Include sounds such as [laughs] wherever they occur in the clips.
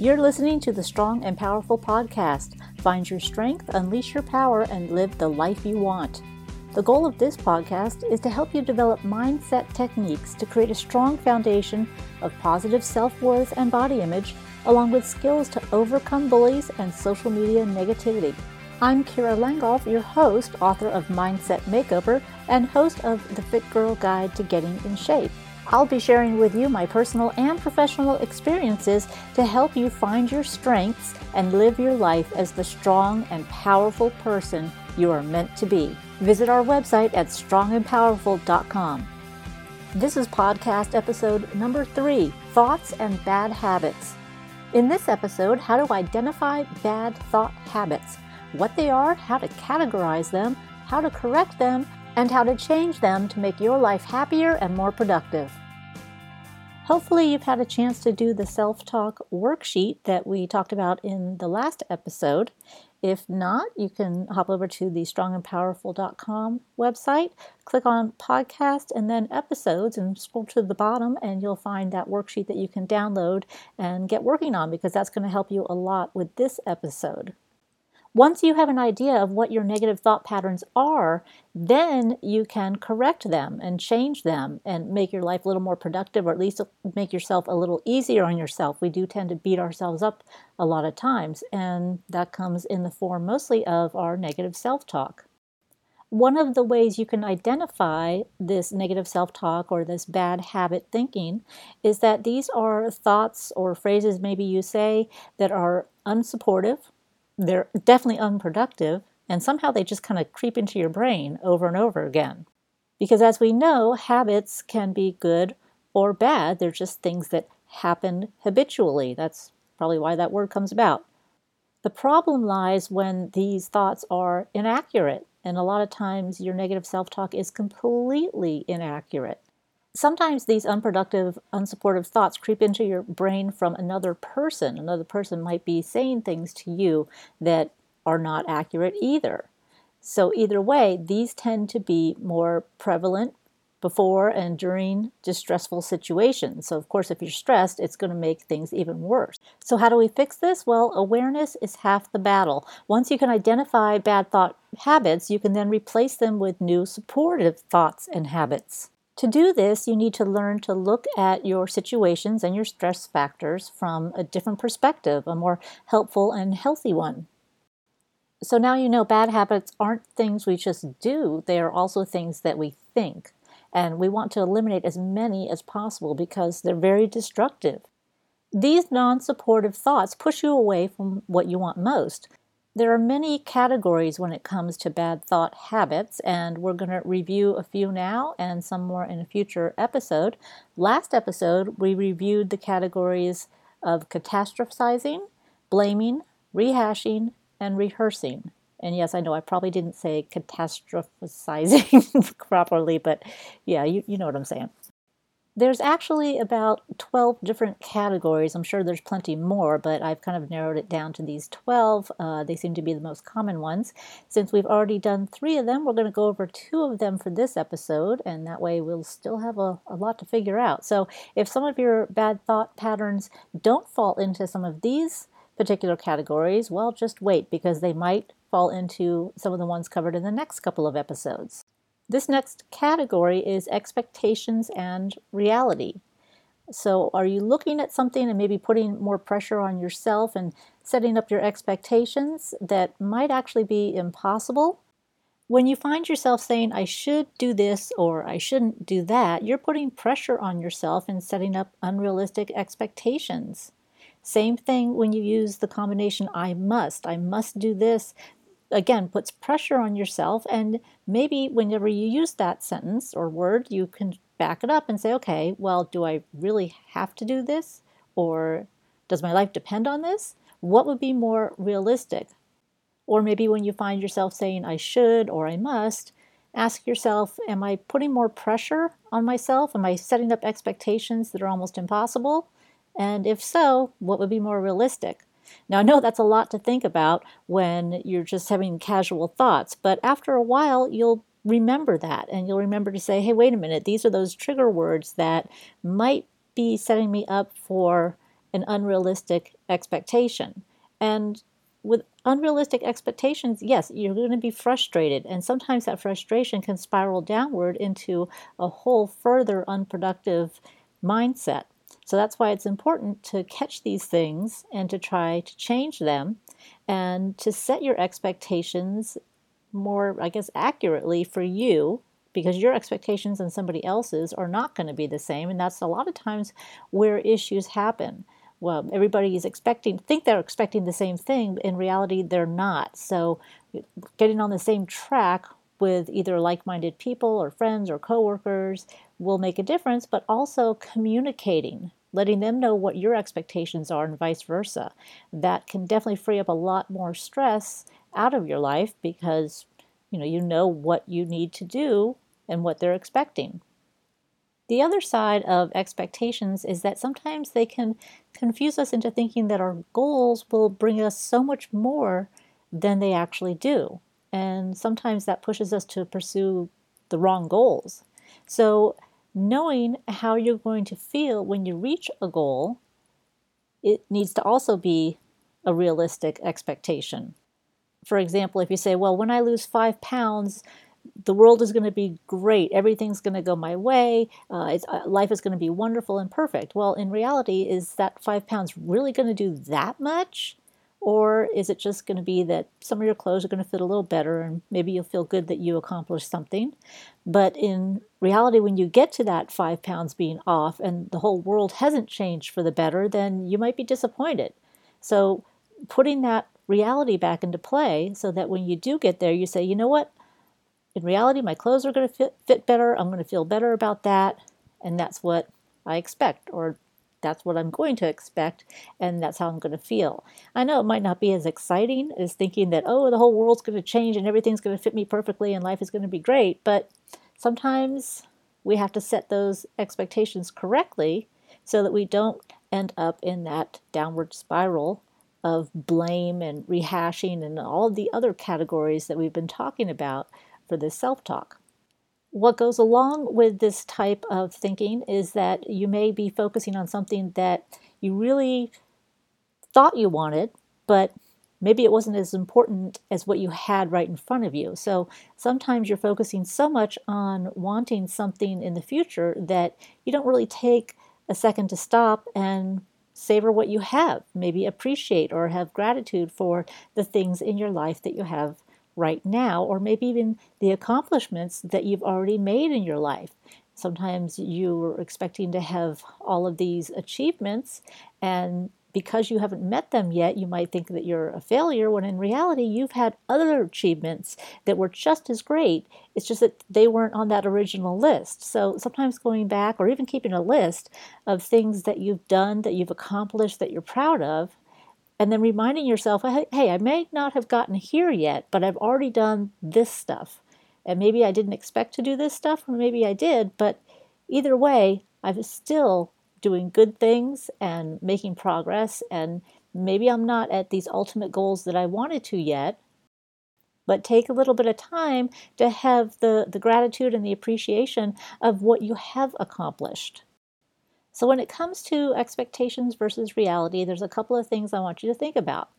You're listening to the Strong and Powerful podcast. Find your strength, unleash your power, and live the life you want. The goal of this podcast is to help you develop mindset techniques to create a strong foundation of positive self worth and body image, along with skills to overcome bullies and social media negativity. I'm Kira Langolf, your host, author of Mindset Makeover, and host of the Fit Girl Guide to Getting in Shape. I'll be sharing with you my personal and professional experiences to help you find your strengths and live your life as the strong and powerful person you are meant to be. Visit our website at strongandpowerful.com. This is podcast episode number three Thoughts and Bad Habits. In this episode, how to identify bad thought habits, what they are, how to categorize them, how to correct them, and how to change them to make your life happier and more productive. Hopefully, you've had a chance to do the self talk worksheet that we talked about in the last episode. If not, you can hop over to the strongandpowerful.com website, click on podcast and then episodes, and scroll to the bottom, and you'll find that worksheet that you can download and get working on because that's going to help you a lot with this episode. Once you have an idea of what your negative thought patterns are, then you can correct them and change them and make your life a little more productive or at least make yourself a little easier on yourself. We do tend to beat ourselves up a lot of times, and that comes in the form mostly of our negative self talk. One of the ways you can identify this negative self talk or this bad habit thinking is that these are thoughts or phrases maybe you say that are unsupportive they're definitely unproductive, and somehow they just kind of creep into your brain over and over again. Because as we know, habits can be good or bad, they're just things that happen habitually. That's probably why that word comes about. The problem lies when these thoughts are inaccurate, and a lot of times your negative self talk is completely inaccurate. Sometimes these unproductive, unsupportive thoughts creep into your brain from another person. Another person might be saying things to you that are not accurate either. So, either way, these tend to be more prevalent before and during distressful situations. So, of course, if you're stressed, it's going to make things even worse. So, how do we fix this? Well, awareness is half the battle. Once you can identify bad thought habits, you can then replace them with new supportive thoughts and habits. To do this, you need to learn to look at your situations and your stress factors from a different perspective, a more helpful and healthy one. So now you know bad habits aren't things we just do, they are also things that we think. And we want to eliminate as many as possible because they're very destructive. These non supportive thoughts push you away from what you want most. There are many categories when it comes to bad thought habits, and we're going to review a few now and some more in a future episode. Last episode, we reviewed the categories of catastrophizing, blaming, rehashing, and rehearsing. And yes, I know I probably didn't say catastrophizing [laughs] properly, but yeah, you, you know what I'm saying. There's actually about 12 different categories. I'm sure there's plenty more, but I've kind of narrowed it down to these 12. Uh, they seem to be the most common ones. Since we've already done three of them, we're going to go over two of them for this episode, and that way we'll still have a, a lot to figure out. So if some of your bad thought patterns don't fall into some of these particular categories, well, just wait because they might fall into some of the ones covered in the next couple of episodes. This next category is expectations and reality. So, are you looking at something and maybe putting more pressure on yourself and setting up your expectations that might actually be impossible? When you find yourself saying, I should do this or I shouldn't do that, you're putting pressure on yourself and setting up unrealistic expectations. Same thing when you use the combination I must, I must do this, again puts pressure on yourself and maybe whenever you use that sentence or word you can back it up and say okay well do i really have to do this? Or does my life depend on this? What would be more realistic? Or maybe when you find yourself saying i should or i must ask yourself am i putting more pressure on myself? Am i setting up expectations that are almost impossible? And if so what would be more realistic now, I know that's a lot to think about when you're just having casual thoughts, but after a while, you'll remember that and you'll remember to say, hey, wait a minute, these are those trigger words that might be setting me up for an unrealistic expectation. And with unrealistic expectations, yes, you're going to be frustrated. And sometimes that frustration can spiral downward into a whole further unproductive mindset. So that's why it's important to catch these things and to try to change them and to set your expectations more, I guess, accurately for you because your expectations and somebody else's are not going to be the same. And that's a lot of times where issues happen. Well, everybody is expecting, think they're expecting the same thing. In reality, they're not. So, getting on the same track with either like minded people or friends or coworkers will make a difference, but also communicating, letting them know what your expectations are and vice versa. That can definitely free up a lot more stress out of your life because you know you know what you need to do and what they're expecting. The other side of expectations is that sometimes they can confuse us into thinking that our goals will bring us so much more than they actually do. And sometimes that pushes us to pursue the wrong goals. So, knowing how you're going to feel when you reach a goal, it needs to also be a realistic expectation for example, if you say, well, when I lose five pounds, the world is going to be great. Everything's going to go my way. Uh, uh, life is going to be wonderful and perfect. Well, in reality, is that five pounds really going to do that much? Or is it just going to be that some of your clothes are going to fit a little better and maybe you'll feel good that you accomplished something? But in reality, when you get to that five pounds being off and the whole world hasn't changed for the better, then you might be disappointed. So, putting that reality back into play so that when you do get there, you say, you know what? In reality, my clothes are going to fit, fit better. I'm going to feel better about that. And that's what I expect, or that's what I'm going to expect, and that's how I'm going to feel. I know it might not be as exciting as thinking that, oh, the whole world's going to change and everything's going to fit me perfectly and life is going to be great, but sometimes we have to set those expectations correctly so that we don't end up in that downward spiral of blame and rehashing and all the other categories that we've been talking about for this self talk. What goes along with this type of thinking is that you may be focusing on something that you really thought you wanted, but maybe it wasn't as important as what you had right in front of you. So sometimes you're focusing so much on wanting something in the future that you don't really take a second to stop and savor what you have, maybe appreciate or have gratitude for the things in your life that you have right now, or maybe even the accomplishments that you've already made in your life. Sometimes you were expecting to have all of these achievements, and because you haven't met them yet, you might think that you're a failure when in reality you've had other achievements that were just as great. It's just that they weren't on that original list. So sometimes going back or even keeping a list of things that you've done, that you've accomplished, that you're proud of, and then reminding yourself, hey, I may not have gotten here yet, but I've already done this stuff. And maybe I didn't expect to do this stuff, or maybe I did, but either way, I've still doing good things and making progress. And maybe I'm not at these ultimate goals that I wanted to yet, but take a little bit of time to have the, the gratitude and the appreciation of what you have accomplished. So, when it comes to expectations versus reality, there's a couple of things I want you to think about.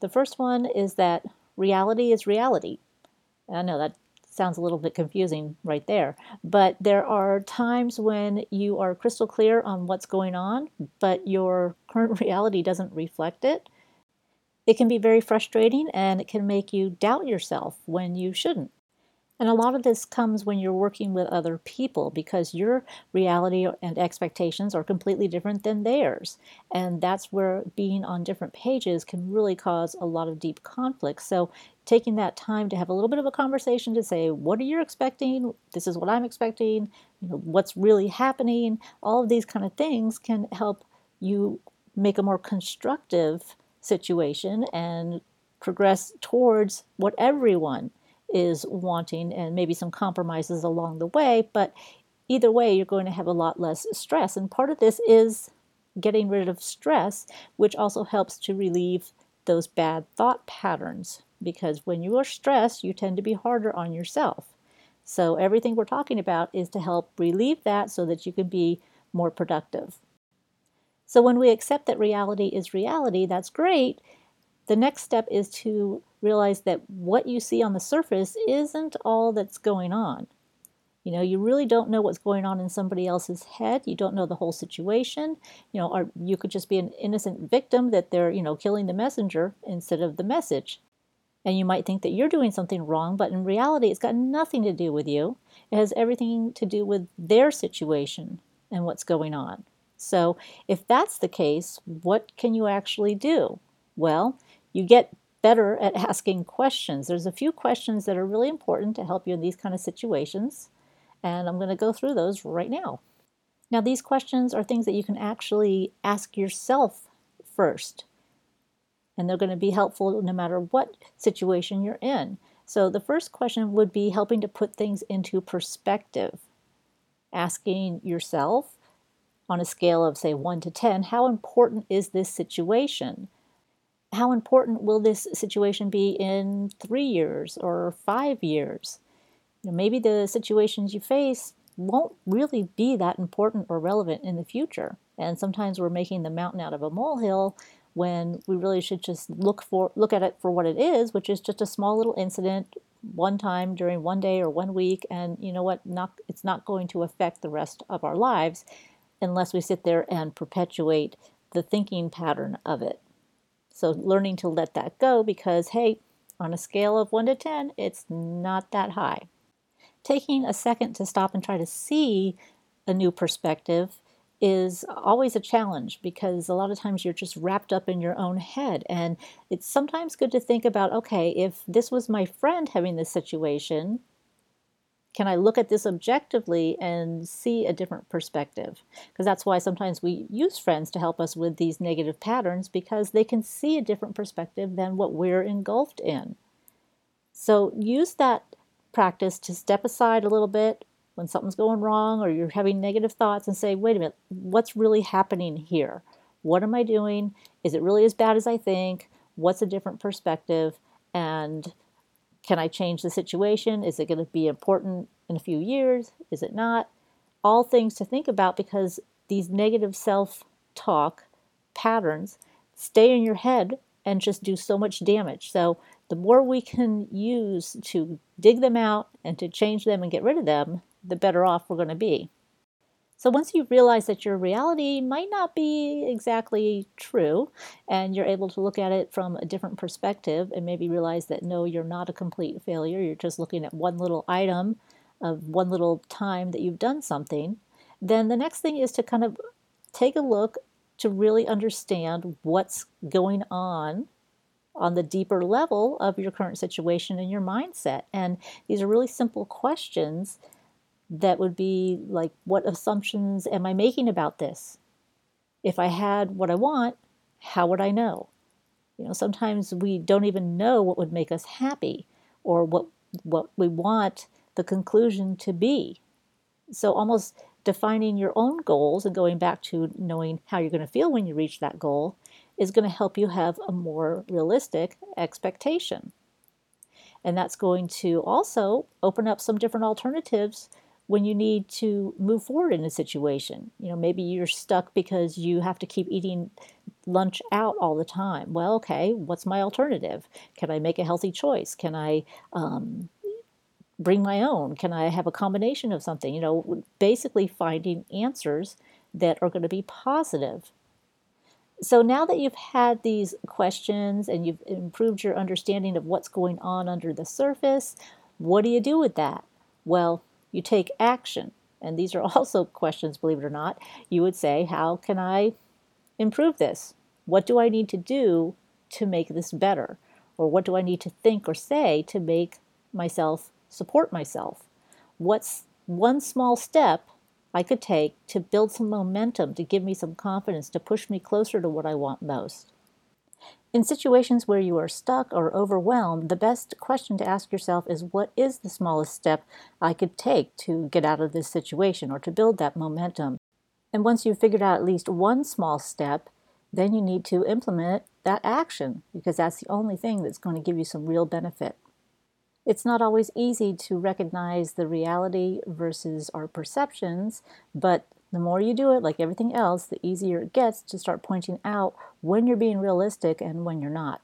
The first one is that reality is reality. And I know that sounds a little bit confusing right there. But there are times when you are crystal clear on what's going on, but your current [laughs] reality doesn't reflect it. It can be very frustrating and it can make you doubt yourself when you shouldn't. And a lot of this comes when you're working with other people because your reality and expectations are completely different than theirs. And that's where being on different pages can really cause a lot of deep conflict. So, taking that time to have a little bit of a conversation to say, what are you expecting? This is what I'm expecting. You know, what's really happening? All of these kind of things can help you make a more constructive situation and progress towards what everyone is wanting and maybe some compromises along the way. But either way, you're going to have a lot less stress. And part of this is getting rid of stress, which also helps to relieve those bad thought patterns. Because when you are stressed, you tend to be harder on yourself. So, everything we're talking about is to help relieve that so that you can be more productive. So when we accept that reality is reality, that's great. The next step is to realize that what you see on the surface isn't all that's going on. You know, you really don't know what's going on in somebody else's head. You don't know the whole situation. You know, or you could just be an innocent victim that they're, you know, killing the messenger instead of the message. And you might think that you're doing something wrong, but in reality, it's got nothing to do with you. It has everything to do with their situation and what's going on. So, if that's the case, what can you actually do? Well, you get better at asking questions. There's a few questions that are really important to help you in these kind of situations, and I'm going to go through those right now. Now, these questions are things that you can actually ask yourself first, and they're going to be helpful no matter what situation you're in. So, the first question would be helping to put things into perspective, asking yourself on a scale of, say, 1 to 10, how important is this situation? How important will this situation be in three years or five years? You know, maybe the situations you face won't really be that important or relevant in the future. And sometimes we're making the mountain out of a molehill when we really should just look for look at it for what it is, which is just a small little incident one time during one day or one week and you know what not it's not going to affect the rest of our lives unless we sit there and perpetuate the thinking pattern of it. So learning to let that go because, hey, on a scale of 1 to 10, it's not that high. Taking a second to stop and try to see a new perspective is always a challenge because a lot of times you're just wrapped up in your own head. And it's sometimes good to think about okay, if this was my friend having this situation, can I look at this objectively and see a different perspective? Because that's why sometimes we use friends to help us with these negative patterns because they can see a different perspective than what we're engulfed in. So use that practice to step aside a little bit when something's going wrong or you're having negative thoughts and say, wait a minute, what's really happening here? What am I doing? Is it really as bad as I think? What's a different perspective? And can I change the situation? Is it going to be important in a few years? Is it not? All things to think about because these negative self talk patterns stay in your head and just do so much damage. So, the more we can use to dig them out and to change them and get rid of them, the better off we're going to be. So once you realize that your reality might not be exactly true, and you're able to look at it from a different perspective and maybe realize that no, you're not a complete failure, you're just looking at one little item of one little time that you've done something, then the next thing is to kind of take a look to really understand what's going on on the deeper level of your current situation and your mindset. And these are really simple questions that would be like, what assumptions am I making about this? If I had what I want, how would I know? You know, sometimes we don't even know what would make us happy or what what we want the conclusion to be. So almost defining your own goals and going back to knowing how you're going to feel when you reach that goal is going to help you have a more realistic expectation. And that's going to also open up some different alternatives when you need to move forward in a situation. You know, maybe you're stuck because you have to keep eating lunch out all the time. Well, okay, what's my alternative? Can I make a healthy choice? Can I um, bring my own? Can I have a combination of something? You know, basically finding answers that are going to be positive. So now that you've had these questions and you've improved your understanding of what's going on under the surface, what do you do with that? Well, you take action. And these are [laughs] also questions, believe it or not. You would say, How can I improve this? What do I need to do to make this better? Or what do I need to think or say to make myself support myself? What's one small step I could take to build some momentum, to give me some confidence, to push me closer to what I want most? In situations where you are stuck or overwhelmed, the best question to ask yourself is what is the smallest step I could take to get out of this situation or to build that momentum? And once you've figured out at least one small step, then you need to implement that action because that's the only thing that's going to give you some real benefit. It's not always easy to recognize the reality versus our perceptions, but The more you do it, like everything else, the easier it gets to start pointing out when you're being realistic and when you're not.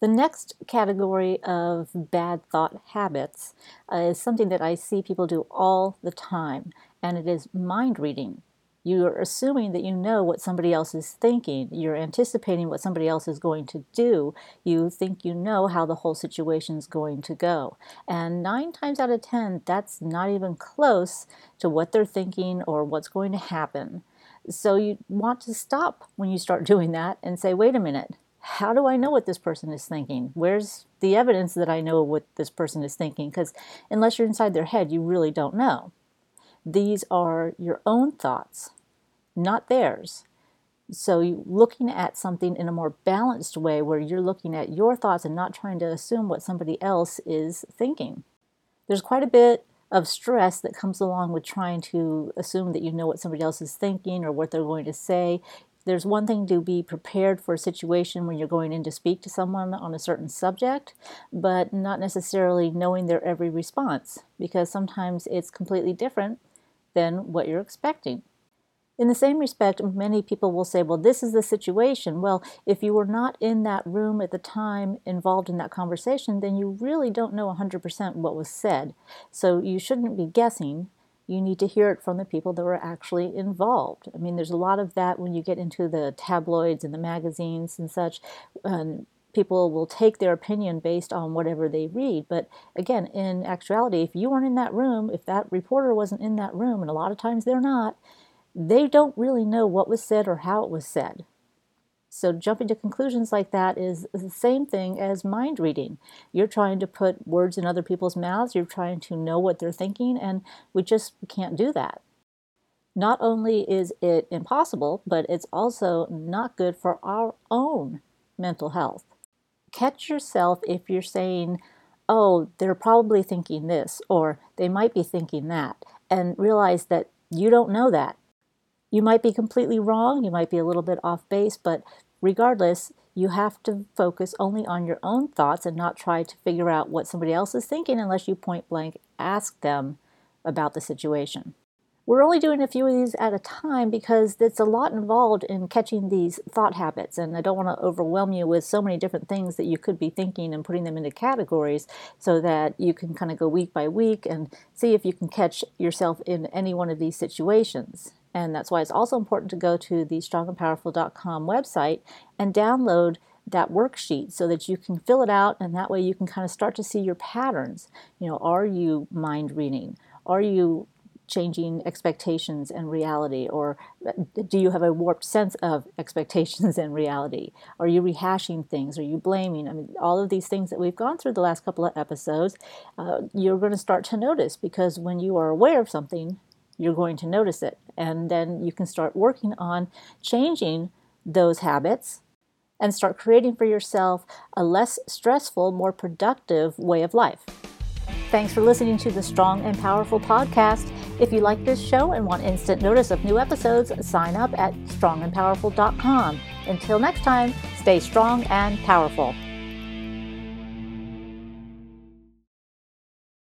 The next category of bad thought habits uh, is something that I see people do all the time, and it is mind reading. You're assuming that you know what somebody else is thinking. You're anticipating what somebody else is going to do. You think you know how the whole situation is going to go. And nine times out of ten, that's not even close to what they're thinking or what's going to happen. So you want to stop when you start [laughs] doing that and say, wait a minute, how do I know what this person is thinking? Where's the evidence that I know what this person is thinking? Because unless you're inside their head, you really don't know. These are your own thoughts, not theirs. So, looking at something in a more balanced way where you're looking at your thoughts and not trying to assume what somebody else is thinking. There's quite a bit of stress that comes along with trying to assume that you know what somebody else is thinking or what they're going to say. There's one thing to be prepared for a situation when you're going in to speak to someone on a certain subject, but not necessarily knowing their every response because sometimes it's completely different than what you're expecting. In the same respect, many people will say, well, this is the situation. Well, if you were not in that room at the time involved in that conversation, then you really don't know 100% what was said. So you shouldn't be guessing. You need to hear it from the people that were actually involved. I mean, there's a lot of that when you get into the tabloids and the magazines and such. People will take their opinion based on whatever they read. But again, in actuality, if you weren't in that room, if that reporter wasn't in that room, and a lot of times they're not, they don't really know what was said or how it was said. So, jumping to conclusions like that is the same thing as mind reading. You're trying to put words in other people's mouths, you're trying to know what they're thinking, and we just can't do that. Not only is it impossible, but it's also not good for our own mental health catch yourself if you're saying, oh, they're probably thinking this, or they might be thinking that, and realize that you don't know that. You might be completely wrong, you might be a little bit off base, but regardless, you have to focus only on your own thoughts and not try to figure out what somebody else is thinking unless you point blank ask them about the situation. We're only doing a few of these at a time because it's a lot involved in catching these thought habits, and I don't want to overwhelm you with so many different things that you could be thinking and putting them into categories so that you can kind of go week by week and see if you can catch yourself in any one of these situations. And that's why it's also important to go to the strongandpowerful.com website and download that worksheet so that you can fill it out and that way you can kind of start to see your patterns. You know, are you mind reading? Are you changing expectations and reality? Or uh, do you have a warped sense of [laughs] expectations and reality? Are you rehashing things? Are you blaming? I mean, all of these things that we've gone through the last couple of episodes, uh, you're going to start to notice because when you are aware of something, you're going to notice it. And then you can start working on changing those habits and start creating for yourself a less stressful, more productive way of life. Thanks for listening to the Strong and Powerful podcast. If you like this show and want instant notice of new episodes, sign up at strongandpowerful.com. Until next time, stay strong and powerful.